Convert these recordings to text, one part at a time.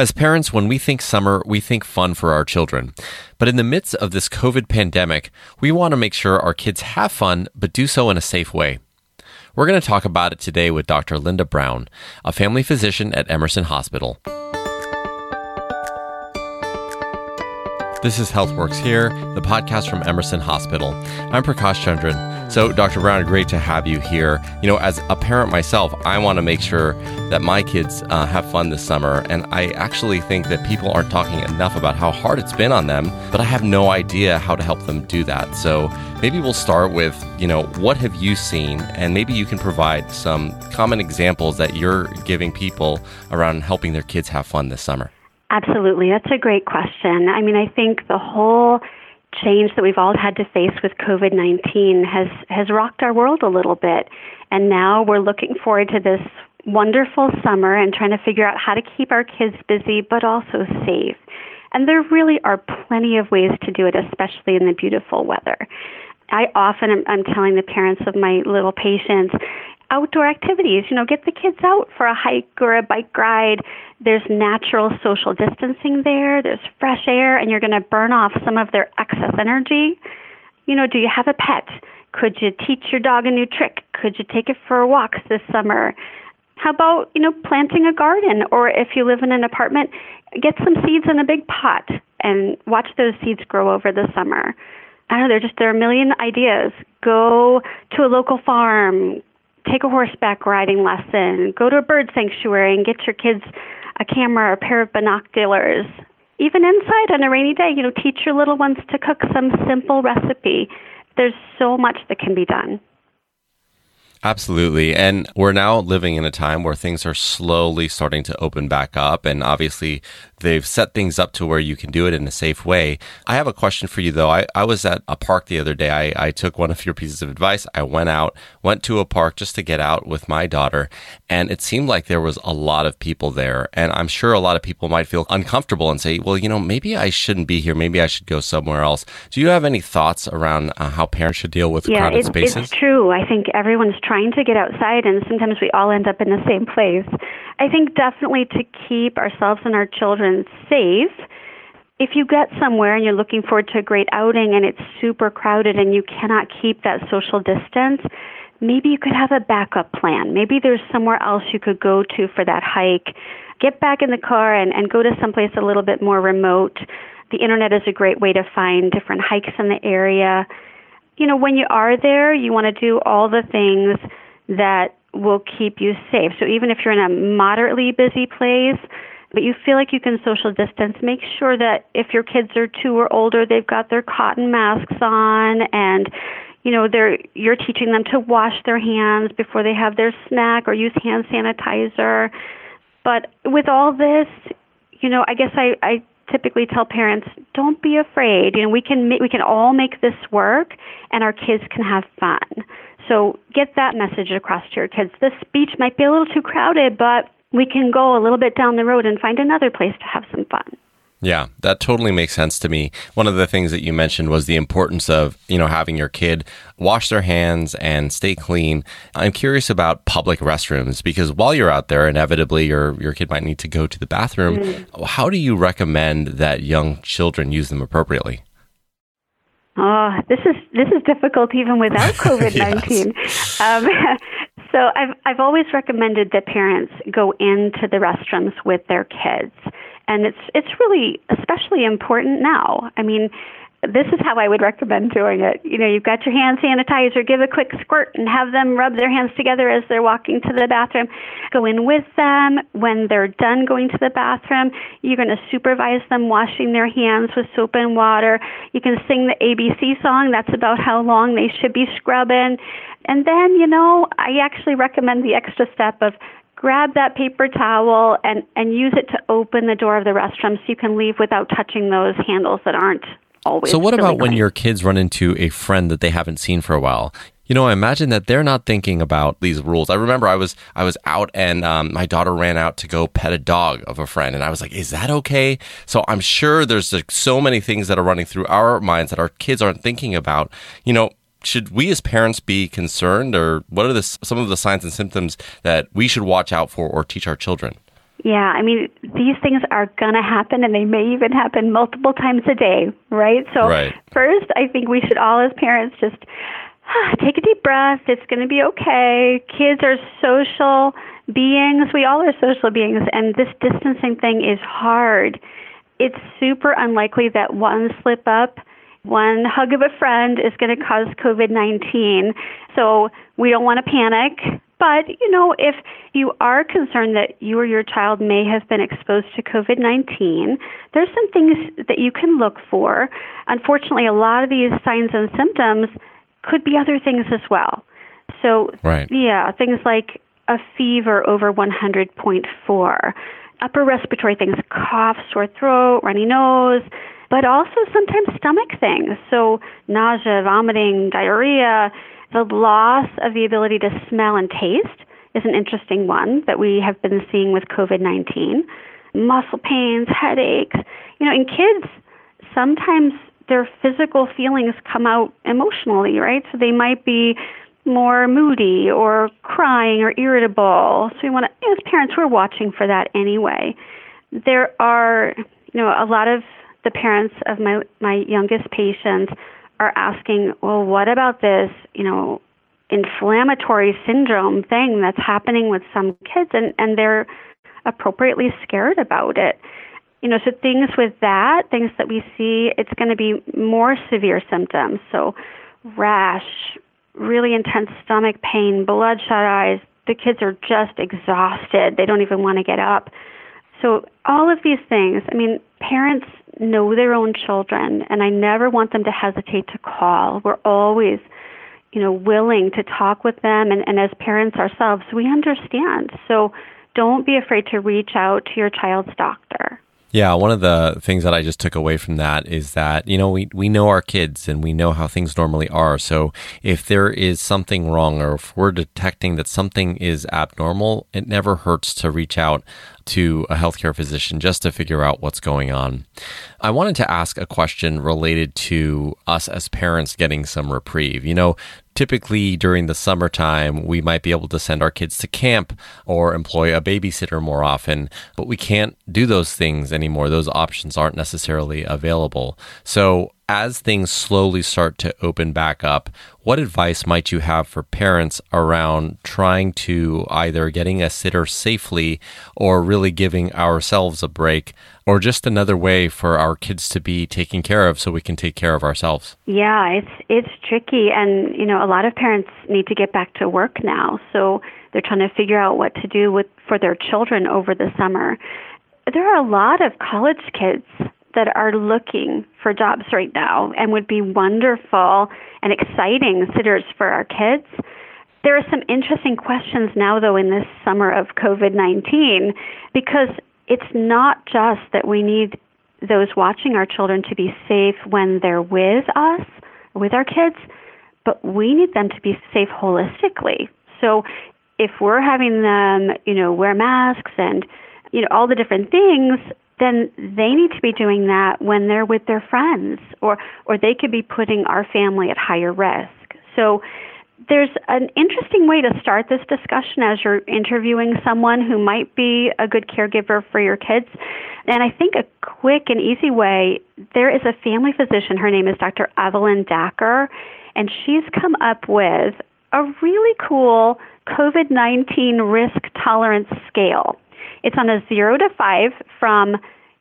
As parents, when we think summer, we think fun for our children. But in the midst of this COVID pandemic, we want to make sure our kids have fun, but do so in a safe way. We're going to talk about it today with Dr. Linda Brown, a family physician at Emerson Hospital. This is HealthWorks here, the podcast from Emerson Hospital. I'm Prakash Chandran. So, Dr. Brown, great to have you here. You know, as a parent myself, I want to make sure that my kids uh, have fun this summer. And I actually think that people aren't talking enough about how hard it's been on them, but I have no idea how to help them do that. So, maybe we'll start with, you know, what have you seen? And maybe you can provide some common examples that you're giving people around helping their kids have fun this summer. Absolutely. That's a great question. I mean, I think the whole change that we've all had to face with COVID-19 has has rocked our world a little bit. And now we're looking forward to this wonderful summer and trying to figure out how to keep our kids busy but also safe. And there really are plenty of ways to do it, especially in the beautiful weather. I often am I'm telling the parents of my little patients, outdoor activities. You know, get the kids out for a hike or a bike ride. There's natural social distancing there, there's fresh air, and you're going to burn off some of their excess energy. You know, do you have a pet? Could you teach your dog a new trick? Could you take it for walks this summer? How about, you know, planting a garden? Or if you live in an apartment, get some seeds in a big pot and watch those seeds grow over the summer. I don't know, there just there are a million ideas. Go to a local farm, take a horseback riding lesson, go to a bird sanctuary and get your kids a camera or a pair of binoculars. Even inside on a rainy day, you know, teach your little ones to cook some simple recipe. There's so much that can be done. Absolutely. And we're now living in a time where things are slowly starting to open back up. And obviously, they've set things up to where you can do it in a safe way. I have a question for you, though. I, I was at a park the other day. I, I took one of your pieces of advice. I went out, went to a park just to get out with my daughter. And it seemed like there was a lot of people there. And I'm sure a lot of people might feel uncomfortable and say, well, you know, maybe I shouldn't be here. Maybe I should go somewhere else. Do you have any thoughts around uh, how parents should deal with yeah, crowded it, spaces? It's true. I think everyone's trying to get outside, and sometimes we all end up in the same place. I think definitely to keep ourselves and our children safe, if you get somewhere and you're looking forward to a great outing and it's super crowded and you cannot keep that social distance, maybe you could have a backup plan. Maybe there's somewhere else you could go to for that hike. Get back in the car and, and go to someplace a little bit more remote. The internet is a great way to find different hikes in the area you know, when you are there, you want to do all the things that will keep you safe. So even if you're in a moderately busy place, but you feel like you can social distance, make sure that if your kids are two or older, they've got their cotton masks on and you know, they're you're teaching them to wash their hands before they have their snack or use hand sanitizer. But with all this, you know, I guess I, I typically tell parents, don't be afraid. You know, we can we can all make this work, and our kids can have fun. So get that message across to your kids. This beach might be a little too crowded, but we can go a little bit down the road and find another place to have some fun. Yeah, that totally makes sense to me. One of the things that you mentioned was the importance of, you know, having your kid wash their hands and stay clean. I'm curious about public restrooms because while you're out there, inevitably your your kid might need to go to the bathroom. Mm. How do you recommend that young children use them appropriately? Oh, this is this is difficult even without COVID nineteen. um, so I've I've always recommended that parents go into the restrooms with their kids and it's it's really especially important now. I mean, this is how I would recommend doing it. You know, you've got your hand sanitizer, give a quick squirt and have them rub their hands together as they're walking to the bathroom. Go in with them. When they're done going to the bathroom, you're going to supervise them washing their hands with soap and water. You can sing the ABC song. That's about how long they should be scrubbing. And then, you know, I actually recommend the extra step of grab that paper towel and, and use it to open the door of the restroom so you can leave without touching those handles that aren't always. So, what really about clean. when your kids run into a friend that they haven't seen for a while? You know, I imagine that they're not thinking about these rules. I remember I was I was out and um, my daughter ran out to go pet a dog of a friend, and I was like, "Is that okay?" So I'm sure there's like so many things that are running through our minds that our kids aren't thinking about. You know, should we as parents be concerned or what are the, some of the signs and symptoms that we should watch out for or teach our children? Yeah, I mean, these things are going to happen and they may even happen multiple times a day, right? So, right. first, I think we should all, as parents, just take a deep breath. It's going to be okay. Kids are social beings. We all are social beings, and this distancing thing is hard. It's super unlikely that one slip up, one hug of a friend is going to cause COVID 19. So, we don't want to panic but, you know, if you are concerned that you or your child may have been exposed to COVID 19, there's some things that you can look for. Unfortunately, a lot of these signs and symptoms could be other things as well. So, right. yeah, things like a fever over 100.4, upper respiratory things, cough, sore throat, runny nose, but also sometimes stomach things. So, nausea, vomiting, diarrhea the loss of the ability to smell and taste is an interesting one that we have been seeing with COVID 19. Muscle pains, headaches. You know, in kids, sometimes their physical feelings come out emotionally, right? So they might be more moody or crying or irritable. So we want to, as parents, we're watching for that anyway. There are, you know, a lot of the parents of my my youngest patients are asking, well, what about this, you know, inflammatory syndrome thing that's happening with some kids and, and they're appropriately scared about it. You know, so things with that, things that we see, it's going to be more severe symptoms. So rash, really intense stomach pain, bloodshot eyes. The kids are just exhausted. They don't even want to get up. So all of these things, I mean, parents know their own children, and I never want them to hesitate to call. We're always, you know, willing to talk with them, and, and as parents ourselves, we understand. So don't be afraid to reach out to your child's doctor. Yeah, one of the things that I just took away from that is that, you know, we, we know our kids and we know how things normally are. So if there is something wrong or if we're detecting that something is abnormal, it never hurts to reach out to a healthcare physician just to figure out what's going on. I wanted to ask a question related to us as parents getting some reprieve. You know, typically during the summertime, we might be able to send our kids to camp or employ a babysitter more often, but we can't do those things anymore. Those options aren't necessarily available. So as things slowly start to open back up, what advice might you have for parents around trying to either getting a sitter safely or really giving ourselves a break or just another way for our kids to be taken care of so we can take care of ourselves? Yeah, it's it's tricky and you know a lot of parents need to get back to work now. So they're trying to figure out what to do with for their children over the summer. There are a lot of college kids that are looking for jobs right now and would be wonderful and exciting sitters for our kids. There are some interesting questions now, though, in this summer of COVID 19, because it's not just that we need those watching our children to be safe when they're with us, with our kids, but we need them to be safe holistically. So if we're having them, you know, wear masks and, you know, all the different things, then they need to be doing that when they're with their friends or or they could be putting our family at higher risk. So there's an interesting way to start this discussion as you're interviewing someone who might be a good caregiver for your kids. And I think a quick and easy way, there is a family physician, her name is Dr. Evelyn Dacker, and she's come up with a really cool COVID 19 risk tolerance scale. It's on a zero to five from,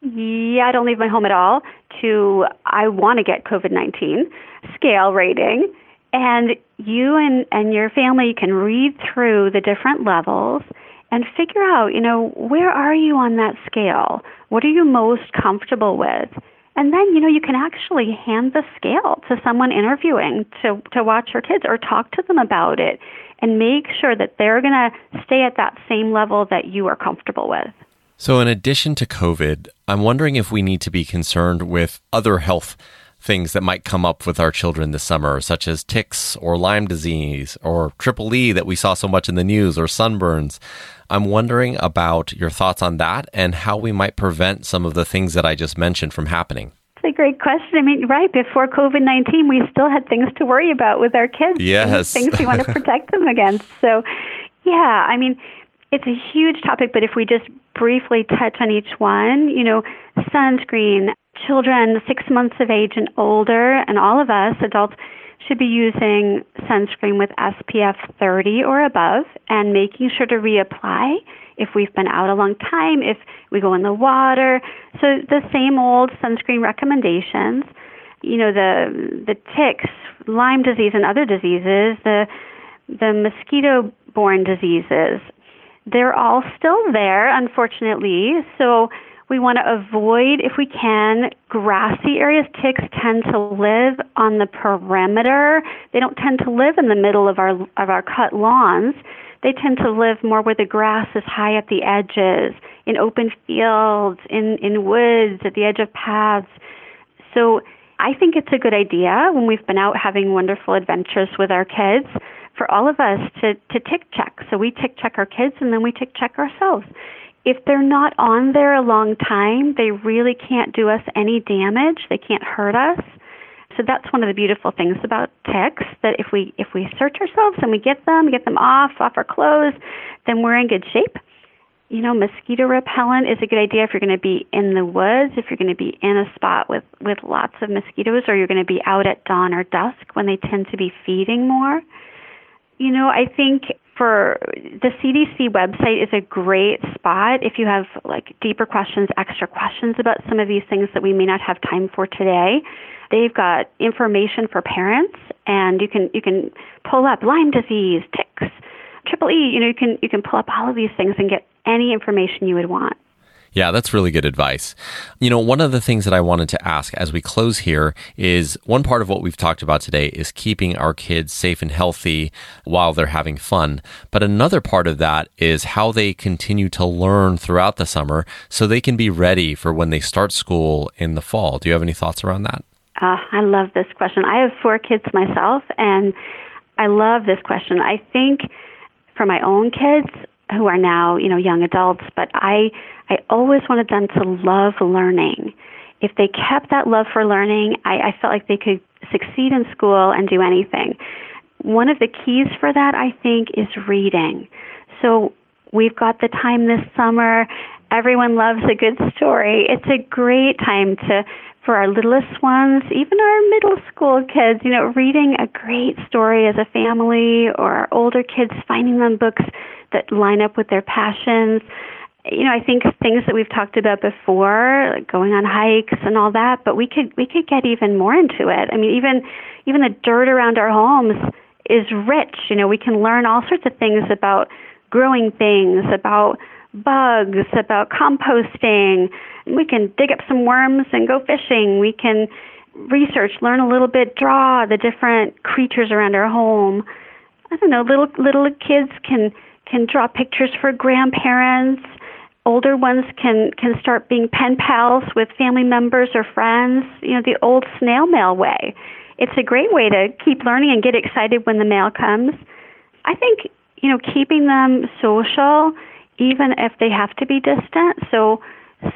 yeah, I don't leave my home at all, to I want to get COVID 19 scale rating. And you and, and your family can read through the different levels and figure out, you know, where are you on that scale? What are you most comfortable with? And then, you know, you can actually hand the scale to someone interviewing to, to watch your kids or talk to them about it and make sure that they're going to stay at that same level that you are comfortable with. So, in addition to COVID, I'm wondering if we need to be concerned with other health things that might come up with our children this summer, such as ticks or Lyme disease or triple E that we saw so much in the news or sunburns. I'm wondering about your thoughts on that and how we might prevent some of the things that I just mentioned from happening It's a great question. I mean, right before COVID nineteen, we still had things to worry about with our kids. Yes, things we want to protect them against. So, yeah, I mean, it's a huge topic, but if we just briefly touch on each one, you know, sunscreen, children six months of age and older, and all of us adults should be using sunscreen with SPF 30 or above and making sure to reapply if we've been out a long time, if we go in the water. So the same old sunscreen recommendations. You know, the the ticks, Lyme disease and other diseases, the the mosquito borne diseases, they're all still there, unfortunately. So we want to avoid, if we can, grassy areas. Ticks tend to live on the perimeter. They don't tend to live in the middle of our of our cut lawns. They tend to live more where the grass is high at the edges, in open fields, in in woods, at the edge of paths. So I think it's a good idea when we've been out having wonderful adventures with our kids for all of us to, to tick check. So we tick check our kids and then we tick check ourselves. If they're not on there a long time, they really can't do us any damage. They can't hurt us. So that's one of the beautiful things about ticks that if we if we search ourselves and we get them, get them off off our clothes, then we're in good shape. You know, mosquito repellent is a good idea if you're going to be in the woods, if you're going to be in a spot with with lots of mosquitoes or you're going to be out at dawn or dusk when they tend to be feeding more. You know, I think for the CDC website is a great spot if you have like deeper questions, extra questions about some of these things that we may not have time for today. They've got information for parents and you can you can pull up Lyme disease, ticks, triple E, you know, you can you can pull up all of these things and get any information you would want. Yeah, that's really good advice. You know, one of the things that I wanted to ask as we close here is one part of what we've talked about today is keeping our kids safe and healthy while they're having fun. But another part of that is how they continue to learn throughout the summer so they can be ready for when they start school in the fall. Do you have any thoughts around that? Uh, I love this question. I have four kids myself, and I love this question. I think for my own kids who are now, you know, young adults, but I I always wanted them to love learning. If they kept that love for learning, I, I felt like they could succeed in school and do anything. One of the keys for that, I think, is reading. So we've got the time this summer. Everyone loves a good story. It's a great time to for our littlest ones, even our middle school kids, you know, reading a great story as a family or our older kids finding them books that line up with their passions you know, I think things that we've talked about before, like going on hikes and all that, but we could we could get even more into it. I mean, even even the dirt around our homes is rich. You know, we can learn all sorts of things about growing things, about bugs, about composting. We can dig up some worms and go fishing. We can research, learn a little bit, draw the different creatures around our home. I don't know, little little kids can can draw pictures for grandparents older ones can can start being pen pals with family members or friends you know the old snail mail way it's a great way to keep learning and get excited when the mail comes i think you know keeping them social even if they have to be distant. So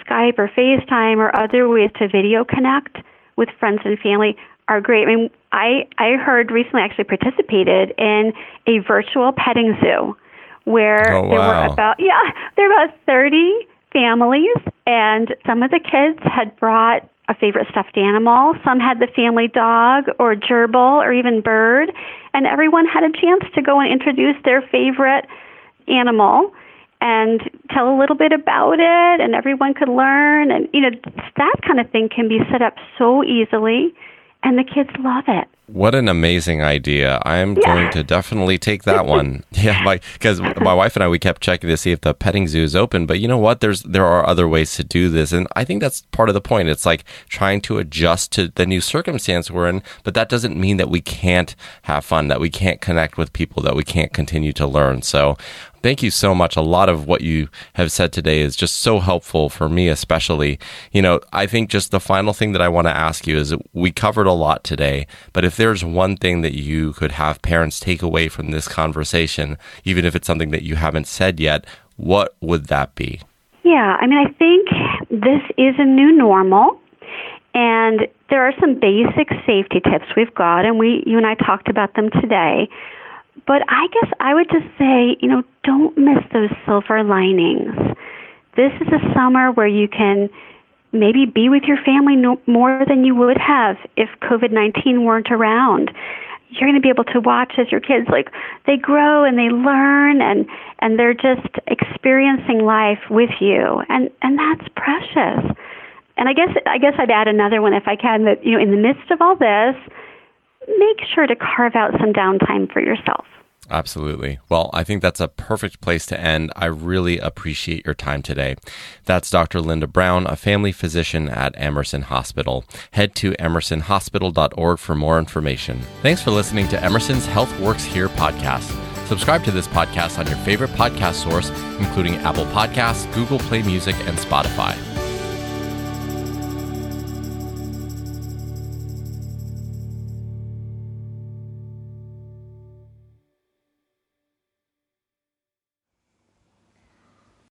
skype or facetime or other ways to video connect with friends and family are great. I mean i i heard recently actually participated in a virtual petting zoo where oh, wow. there were about yeah there were about 30 families and some of the kids had brought a favorite stuffed animal. Some had the family dog or gerbil or even bird. And everyone had a chance to go and introduce their favorite animal and tell a little bit about it and everyone could learn and you know that kind of thing can be set up so easily and the kids love it what an amazing idea. I'm yeah. going to definitely take that one. yeah, my because my wife and I we kept checking to see if the petting zoo is open, but you know what? There's there are other ways to do this and I think that's part of the point. It's like trying to adjust to the new circumstance we're in, but that doesn't mean that we can't have fun, that we can't connect with people, that we can't continue to learn. So, Thank you so much. A lot of what you have said today is just so helpful for me, especially. You know, I think just the final thing that I want to ask you is we covered a lot today, but if there's one thing that you could have parents take away from this conversation, even if it's something that you haven't said yet, what would that be? Yeah, I mean, I think this is a new normal. And there are some basic safety tips we've got, and we, you and I talked about them today. But I guess I would just say, you know, don't miss those silver linings. This is a summer where you can maybe be with your family no, more than you would have if COVID 19 weren't around. You're going to be able to watch as your kids like they grow and they learn and and they're just experiencing life with you and and that's precious. And I guess I guess I'd add another one if I can that you know in the midst of all this, make sure to carve out some downtime for yourself. Absolutely. Well, I think that's a perfect place to end. I really appreciate your time today. That's Dr. Linda Brown, a family physician at Emerson Hospital. Head to emersonhospital.org for more information. Thanks for listening to Emerson's Health Works Here podcast. Subscribe to this podcast on your favorite podcast source, including Apple Podcasts, Google Play Music, and Spotify.